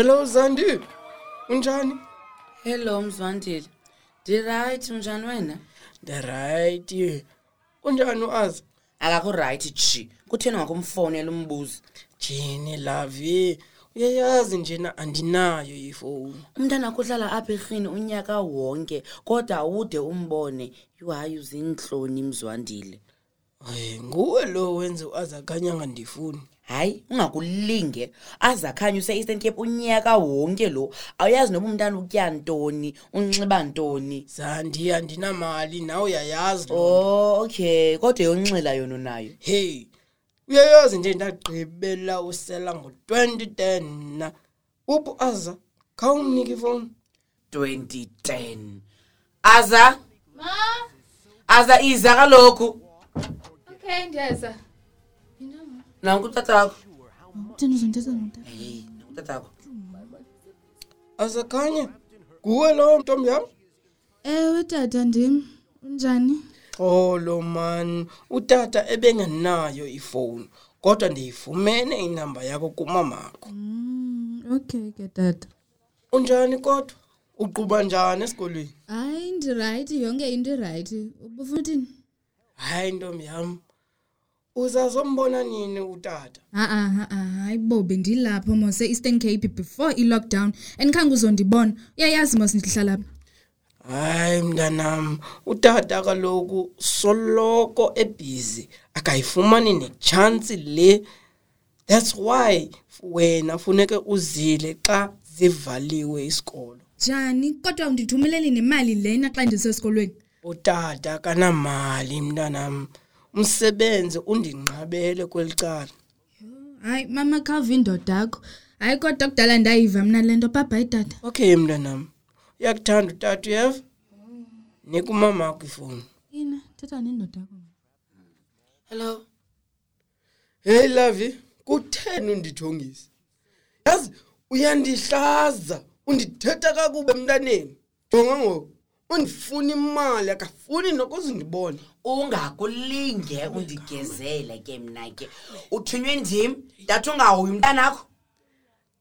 Hello Zandi. Unjani? hello mzwandile ndirayithi unjani wena The right. Unjani uazi? akakho rayithi ji kutheni ngakumfowunela umbuzo Jini love. Uyayazi njena andinayo ifoni. umntana akho uhlala apha erhini unyaka wonke kodwa awude umbone yuhayi uzintloni mzwandile Hey, nguwe lo wenze uazakhanya ngandifuni. Hayi ungakulinge azakhanye use-eastern cape unyaka wonke lo awuyazi noba umntana utya ntoni unxiba ntoni Zandi andinamali nawe uyayazi. lo. oh okay kodwa yonxila yona nayo Hey. Uyayazi nje ndagqibela usela ngo2010 na. Upho aza khawumnika ifoni. 2010 aza Ma, aza iza kaloku okay ndiyeza. Yintoni? nanku utatakho Utheni uzondithetha ngotata? hey nanku utatakho Azakhanya nguwe lo ntombi yam? Ewe tata ndim. Unjani? Xolo man, utata ebengenayo ifoni. Kodwa ndiyifumene inamba yakho kumamakho. Mm, okay ke tata. Unjani kodwa? Uquba njani esikolweni? Hayi ndirayithi yonke into irayithi. Ubufuna uthini? Hayi ntombi yam. Uzazombona nini utata? Ha-a ha-a hayi bo bendilapho mos e-eastern cape before i-lockdown andikhange uzondibona uyayazi mos ndihlala pha Hayi mntanam, utata kaloku soloko ebhizi akayifumani nechance le. That's why wena funeke uzile xa zivaliwe isikolo. njani kodwa undithumelele nemali lena xa ndisesikolweni Utata kanamali mntanam. Umsebenzi undinqabele kweli cala hayi mama khawuva indoda akho hayi kodwa kudala ndayiva mna le nto babhayi tata Okay mntanam. Uyakuthanda utata uyeva? Nika umama akho ifowuni ina thetha nendoda akho hello heyi Lavi, kutheni undithongisa? Yazi uyandihlaza, undithetha kakube emntaneni. Jonga ngoku, undifuna imali akafuni nokuzindibona. ungakulinge undigezele ke mna ke uthunywe ndim ndathi ungahoyi umntanakho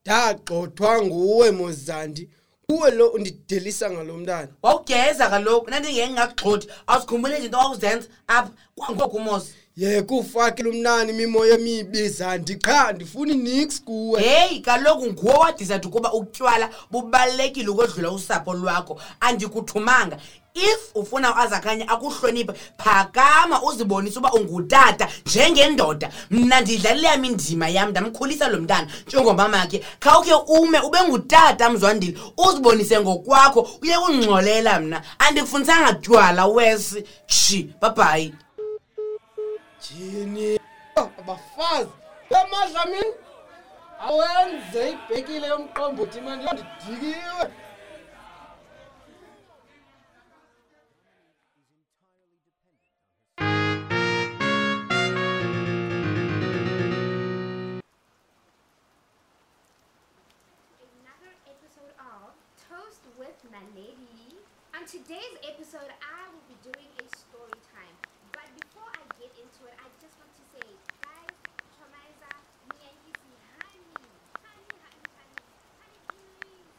Ndagxothwa nguwe Mozandi. Kuwe lo undidelisa ngalo mntana. wawugeza kaloku nandingengingakugxothi awuzikhumbule izinto wawuzenza apha kwangoku mos Yeke ufake umntana imimoya emibi Zandi qha ndifuni nix kuwe. heyi kaloku nguwo wadizathu ukuba utywala bubalulekile ukodlula usapho lwakho. Andikuthumanga. If ufuna azakhanye akuhloniphe. Phakama uzibonise uba ungutata njengendoda. Mna ndidlalile yam indima yam ndamkhulisa lo mntana. Njengomamakhe khawukhe ume ube ngutata mzwandile. Uzibonise ngokwakho uye kungxolela mna. Andikufunisanga tywala wesi shi babhayi Oh, abafazi. Yamadla mina. Awenze ibhekile yondidikiwe. another episode of Toast with my. On today's episode, I will be doing a story time. But before I get into it, I just want to say, guys, Chomaiza, Miyankisi, honey, honey, honey, honey, honey, please.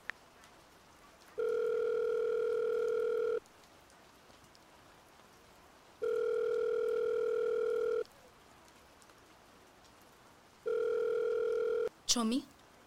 Chomi,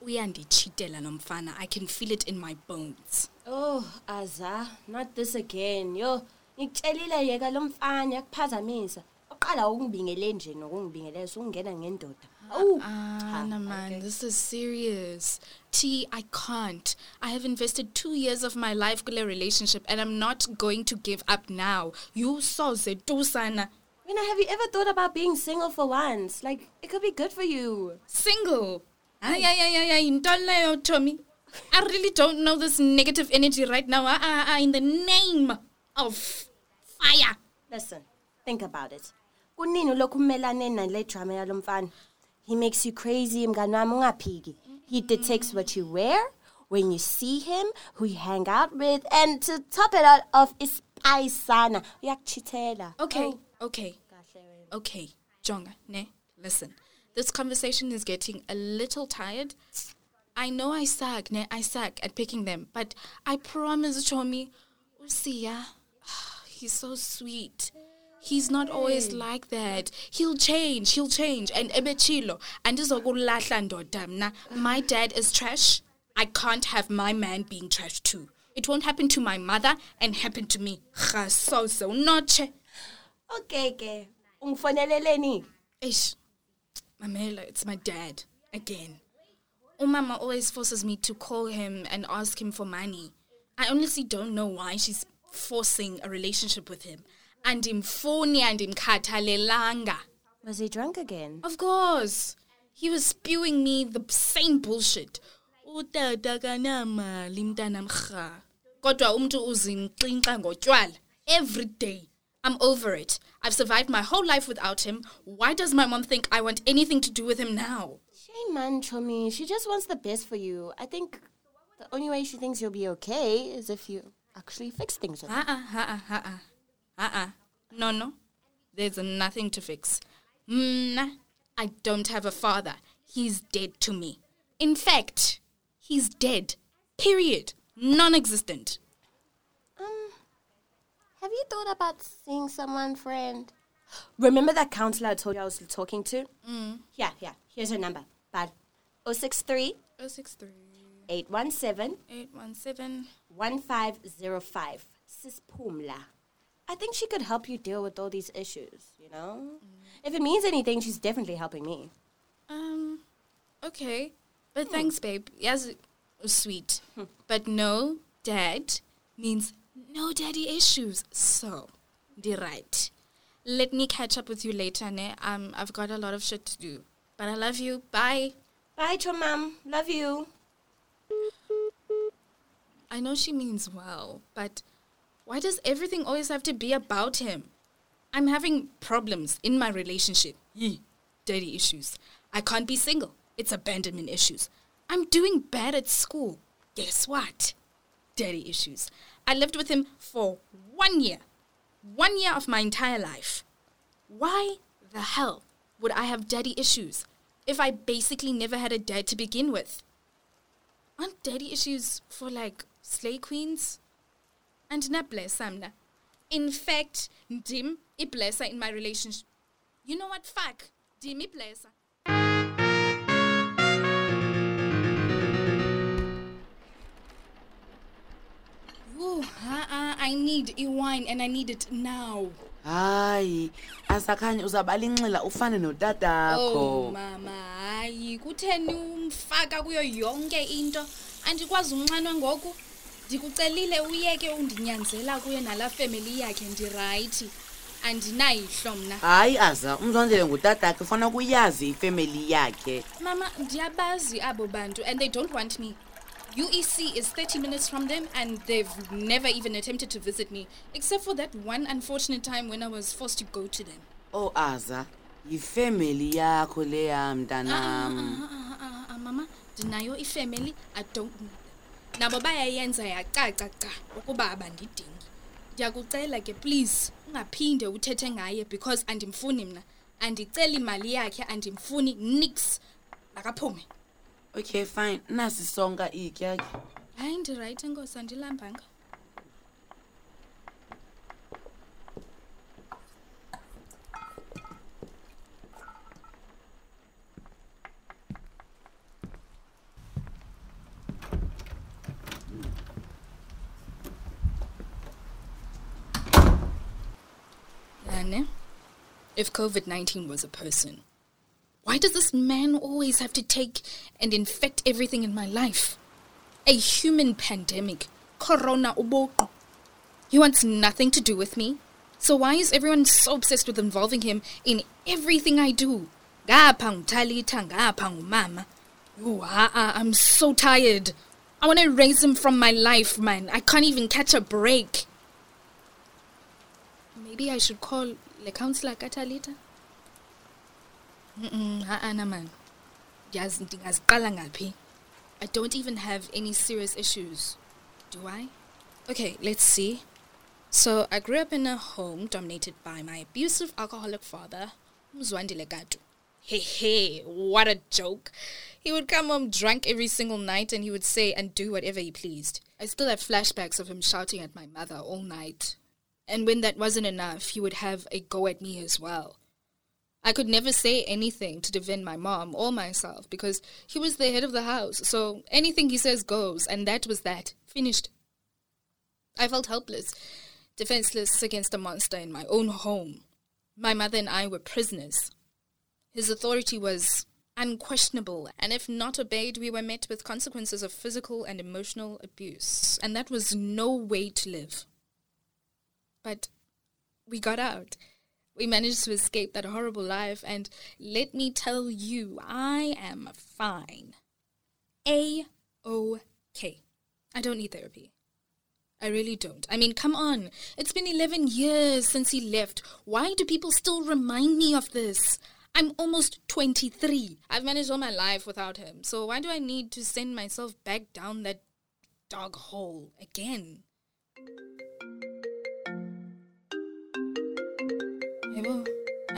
uyanditshitela nomfana. I can feel it in my bones. Oh, aza, not this again. Yo, ngikutshelile yeka lo mfana yakuphazamisa. Oqala ukungibingele nje nokungibingelela sokungena ngendoda. Ah, no man, this is serious. T, I can't. I have invested two years of my life in a relationship and I'm not going to give up now. You saw Zetusana. Mina, have you ever thought about being single for once? Like, it could be good for you. Single. Ay, ay, ay, ay, ay, intoleo, Chomi. I really don't know this negative energy right now. Ah, ah, ah, in the name of fire. Listen, think about it. Kunini lokhu umelane nale drama yalo mfana? He makes you crazy, mngani wami ungaphiki. He detects what you wear, when you see him, who you hang out with, and to top it all off, ispaisana. Uyakuchitela. Okay, Oh, okay, okay. Jonga, ne, listen. This conversation is getting a little tired. I know I suck, ne? I suck at picking them, but I promise, Chomi, Usia, he's so sweet. He's not always like that. He'll change. He'll change. And ebechilo. And ndoda. My dad is trash. I can't have my man being trash too. It won't happen to my mother and happen to me. Noche. Okay, ke. Ungifoneleleni. Ish. Mamela, it's my dad. Again. Umama always forces me to call him and ask him for money. I honestly don't know why she's forcing a relationship with him. And imfuni and imkhathalelanga. Was he drunk again? Of course. He was spewing me the same bullshit. Utata kanamali mntanam rha. Kodwa umntu uzinxinxa ngotywala every day. I'm over it. I've survived my whole life without him. Why does my mom think I want anything to do with him now? Shame, man, Chomi. She just wants the best for you. I think the only way she thinks you'll be okay is if you actually fix things with her. Uh-uh, uh-uh, uh-uh. Uh-uh. No, no. There's nothing to fix. Mm, I don't have a father. He's dead to me. In fact, he's dead. Period. Non-existent. Um, have you thought about seeing someone, friend? Remember that counselor I told you I was talking to? Mm. Yeah, yeah. Here's her number. Bad. 063 063 817 817 1505. Sis Pumla. I think she could help you deal with all these issues, you know? If it means anything, she's definitely helping me. Um, okay. But thanks, babe. Yes, sweet. but no dad means no daddy issues. So, the right. Let me catch up with you later, ne? Um, I've got a lot of shit to do. But I love you. Bye. Bye, to mom. Love you. I know she means well, but why does everything always have to be about him? I'm having problems in my relationship. Yee, daddy issues. I can't be single. It's abandonment issues. I'm doing bad at school. Guess what? Daddy issues. I lived with him for one year. One year of my entire life. Why the hell would I have daddy issues if I basically never had a dad to begin with? Aren't daddy issues for like slay queens? And nablessa mna. In fact, ndim iblessa in my relationship. You know what? Fuck. Ndim iblessa. Ooh, uh-uh, I need a wine and I need it now. hayi asakhanye uzabala inxila ufane Oh notatakho mama, hayi kutheni umfaka kuyo yonke into? Andikwazi unxanwa ngoku. Ndikucelile uyeke undinyanzela kuye nalaa family yakhe ndirayithi. Andinayihlo mna. Hayi aza umzonzele ngutatakhe ufana kuyazi ifemeli yakhe. Mama ndiyabazi abo bantu and they don't want me. Uec is 30 minutes from them and they've never even attempted to visit me except for that one unfortunate time when i was forced to go to them. Oh aza yifemeli yakho leya mntanam. Ah, ah, ah, mama ndinayo ifemeli i don't them. Nabo bayayenza yacaca ca ukuba abandidingi. Ndiyakucela ke please ungaphinde uthethe ngaye because andimfuni mna. Andiceli imali yakhe andimfuni nix makaphume okay fine. Nasi sonka ityakhe hayi ndirayithi enkosi andilambanga. If COVID 19 was a person, why does this man always have to take and infect everything in my life? A human pandemic. Corona uboqo. He wants nothing to do with me. So why is everyone so obsessed with involving him in everything I do? Ngumama. Ooh, ah, I'm so tired. I want to erase him from my life, man. I can't even catch a break. Maybe I should call the counselor Katalita. Mm-mm, ha-ana man. Yazi? I don't even have any serious issues. Do I? Okay, let's see. So I grew up in a home dominated by my abusive alcoholic father, Mzwandile Gadu. Hey, hey, what a joke. He would come home drunk every single night and he would say and do whatever he pleased. I still have flashbacks of him shouting at my mother all night. And when that wasn't enough, he would have a go at me as well. I could never say anything to defend my mom or myself because he was the head of the house. So anything he says goes, and that was that. Finished. I felt helpless, defenseless against a monster in my own home. My mother and I were prisoners. His authority was unquestionable, and if not obeyed, we were met with consequences of physical and emotional abuse. And that was no way to live. But we got out. We managed to escape that horrible life, and let me tell you, I am fine. A O K. I don't need therapy. I really don't. I mean, come on. It's been 11 years since he left. Why do people still remind me of this? I'm almost 23. I've managed all my life without him. So why do I need to send myself back down that dog hole again?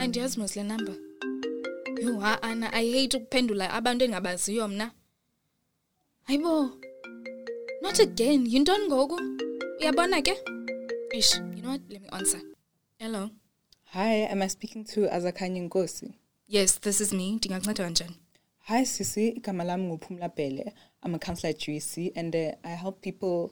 Andiyazi mos le number. Yo, ana I hate ukuphendula abantu engabaziyo mna. Hayibo. Not again. Yintoni ngoku? Uyabona ke? Ish, you know what? Let me answer. Hello. Hi, am I speaking to Azakanye Nkosi? Yes, this is me. Ndingakunceda kanjani? Hi, Sisi. Igama lami nguPhumla Bele. I'm a counselor at GEC and uh, I help people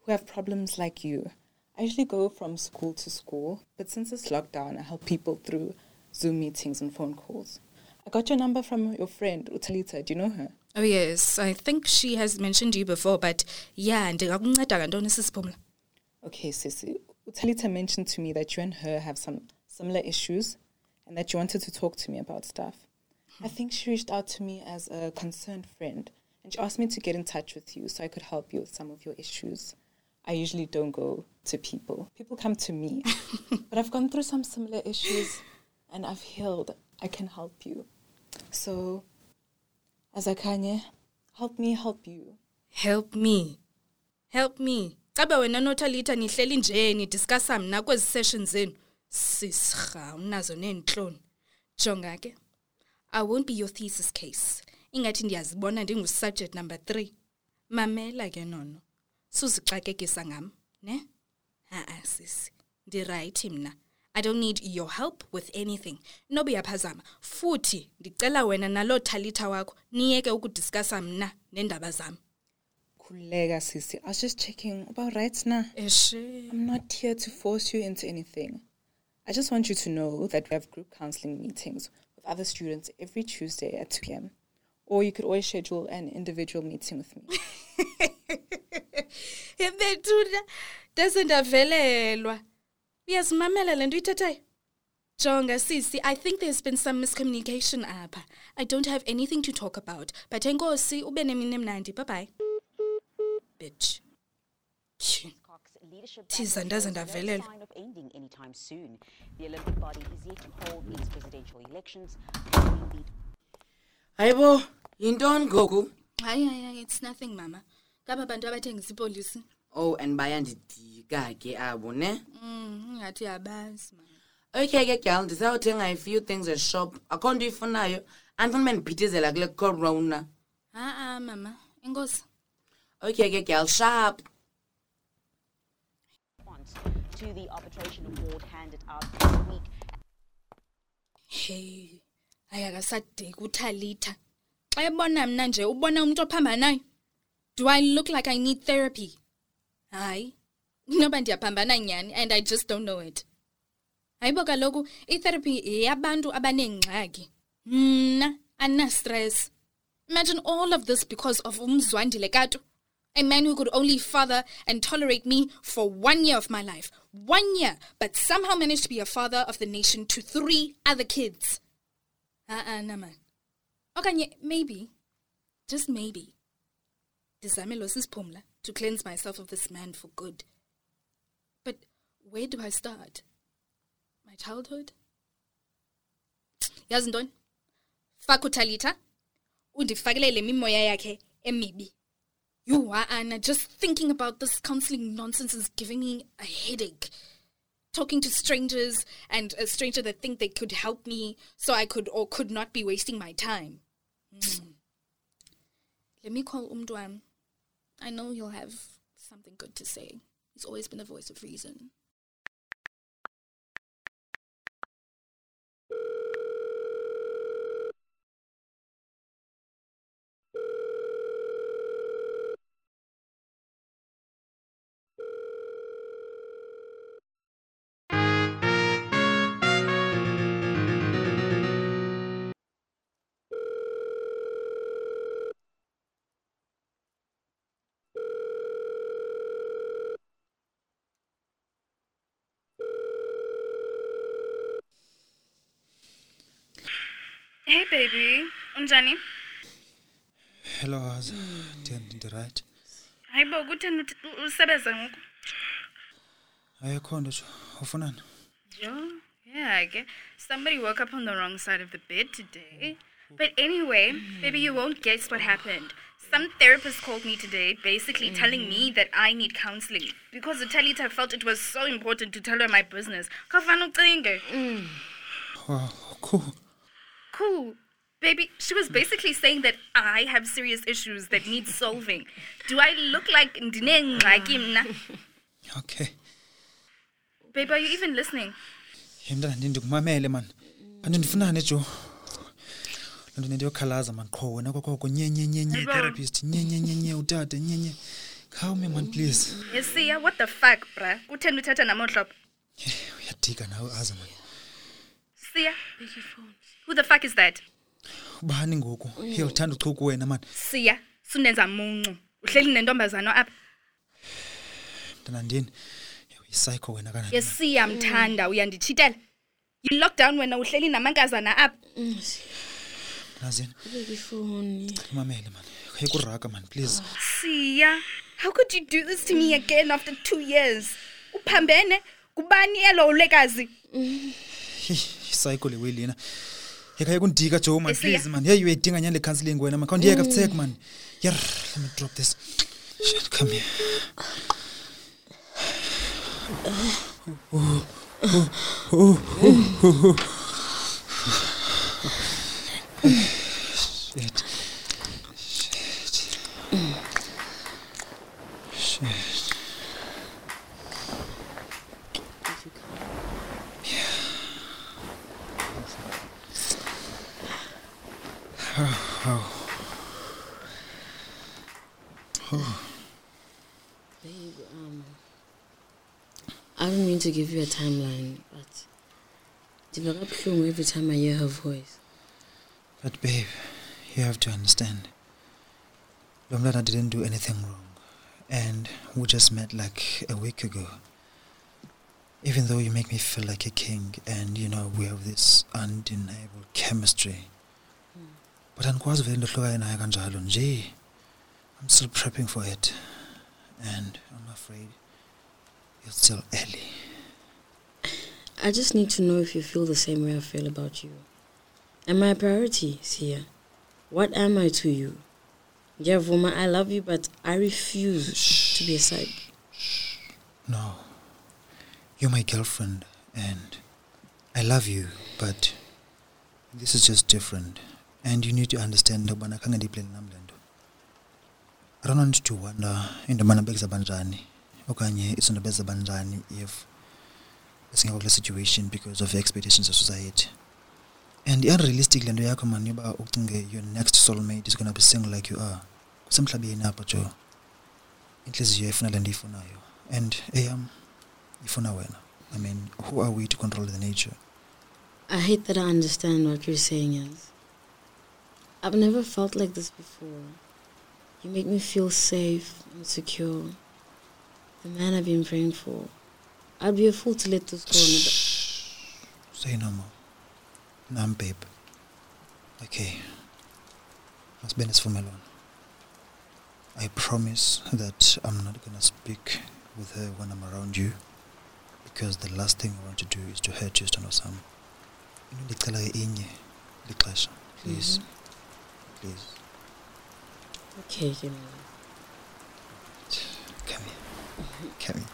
who have problems like you. I usually go from school to school, but since it's lockdown, I help people through Zoom meetings and phone calls. I got your number from your friend, Utalita. Do you know her? Oh yes, I think she has mentioned you before, but yeah, sisiphumla? Okay, Sisi. Utalita mentioned to me that you and her have some similar issues and that you wanted to talk to me about stuff. I hmm. think she reached out to me as a concerned friend and she asked me to get in touch with you so I could help you with some of your issues. I usually don't go to people. People come to me. but I've gone through some similar issues and I've healed. I can help you. So, Azakanye, help me help you. Help me. Help me. Cabe wena noTalita nihleli nje nidiscussa mna kwezi sessions zenu. Sisirha unazo neentloni. Jonga ke. I won't be your thesis case. Ingathi ndiyazibona ndingu subject number 3. Mamela ke nono. Suzixakekisa ngam, ne? Ha-a sisi. Ndirayithi mna. I don't need your help with anything. Nobe yaphazama. Futhi ndicela wena nalo Talita wakho niyeke ukudiscussa mna nendaba zami. Kulega, Sisi. I was just checking about rights now. Eshe. I'm not here to force you into anything. I just want you to know that we have group counseling meetings with other students every Tuesday at 2 p.m. Or you could always schedule an individual meeting with me. Yembethuda ndaze ndavelelwa. Uyazimamela le nto uyithethayo? Jonga sisi, I think there's been some miscommunication apha. I don't have anything to talk about. But enkosi ube nemini emnandi. Bye bye. Bitch. Phew. Cox leadership Thiza, battle ndaze shows no ndavelelwa. sign of ending anytime soon. The Olympic body is yet to hold its presidential elections. following the hayibo yintoni ngoku Hayi hayi hayi, it's nothing mama. Ngaba bantu abathengisa ipolisi. Oh and bayandidika ke abo ne Mm, ngathi yabazi mama. okay ke gal ndisayothenga a few things eshop akho nto ifunayo andifuna uba ndibhidizela kule corona Ah ah mama. Enkosi. okay ke gal sharp response to the arbitration award handed out this week. Hey, ayakasadeki uTalita. Xa ebona mna nje ubona umuntu ophambanayo. Do I look like I need therapy? Hayi. Noba ndiyaphambana nyani and I just don't know it. Hayibo kaloku i-therapy yeyabantu abaneengxaki. Mna ana-stress. Imagine all of this because of umzwandile kato. A man who could only father and tolerate me for one year of my life. One year, but somehow managed to be a father of the nation to three other kids. Uh-uh, no man. Okay, maybe, just maybe, ndizame lo sisiphumla to cleanse myself of this man for good. But where do I start? My childhood? Yazi ntoni? Faka uTalita, undifakele le mimoya yakhe emibi. You are Anna. Just thinking about this counseling nonsense is giving me a headache. Talking to strangers and a stranger that think they could help me so I could or could not be wasting my time. Mm. Let me call Umdwan. I know he'll have something good to say. He's always been the voice of reason. Baby, unjani? hello haza ndirayithi Hayibo kutheni uthi- usebenza ngoku? ayekho nto tsho ufunani Yo, yeah, ke. Somebody woke up on the wrong side of the bed today. But anyway, baby, you won't guess what happened. Some therapist called me today, basically mm. telling me that I need counseling because the Talita felt it was so important to tell her my business. Kafana ucinge. Mm. wow cool Cool. Baby, she was basically saying that I have serious issues that need solving. Do I look like okay Babe, are you even listening? ye mntana ndi ndikumamele mani kanti jo loo nto nento yokhalaza mani qho wena kokoko nyenyenyenye Yebo. therapist nyenyenyenye utata nyenye khawume mani please Yesiya, what the fuck, bra Kutheni uthetha namohlophe? uyadika nawe aza mani Sia. Who the fuck is that? ubani ngoku ye uthanda uchuku wena mani siya sunenza muncu. Uhleli nentombazana apha. mntanandini yisycho yisayikho wena kanani Yesiya mthanda, uyanditshitela yilockdown wena uhleli namankazana apha. nazini ifoni mamele mani khayikuraka mani please siya how could you do this to me again after two years? Uphambene, kubani elo ulekazi? isayikho le welina yekhaye kundika jo man please man. Yeyi uyayidinga nyani le counseling wena man. Khawundiyeka futhek man. Yer let me drop this. Shit, come here. Shit. Shit. To give you a timeline but ndiva kabuhlungu every time i hear her voice But babe, you have to understand. Lomlana didn't do anything wrong. And we just met like a week ago. Even though you make me feel like a king and you know we have this undeniable chemistry. Hmm. But andikwazi vele ndohlukane naye kanjalo nje. I'm still prepping for it. And I'm afraid it's still early. I just need to know if you feel the same way i feel about you. Am i a priority sia? What am i to you? Ngiyavuma i love you but i refuse to be a side. No. You're my girlfriend and I love you, but this is just different. And you need to understand into yokubana khange ndiyiplane nam le nto. I don't want to wonder into yobana Okay, it's okanye the best njani if besingekho kule situation because of expectations of society and i-unrealistic le nto yakho man yoba ucinge your next soulmate is gonna be single like you are kusemhlabeni apha jo intliziyo ifuna le nto iyifunayo and eh, eyam ifuna wena i mean who are we to control the nature I hate that I understand what you're saying is. I've never felt like this before. You make me feel safe and secure. The man I've been praying for. I'd be a fool to let this go on. Say no more. Nam babe. Okay. Masibe nesivumelwano i promise that i'm not gonna speak with her when i'm around you because the last thing i want to do is to hurt you sithando sam. Into ndicelayo inye lixesha. Please. Mm-hmm. Please. Okay, give me come here. Come here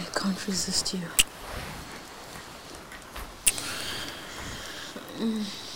I can't resist you. Mm.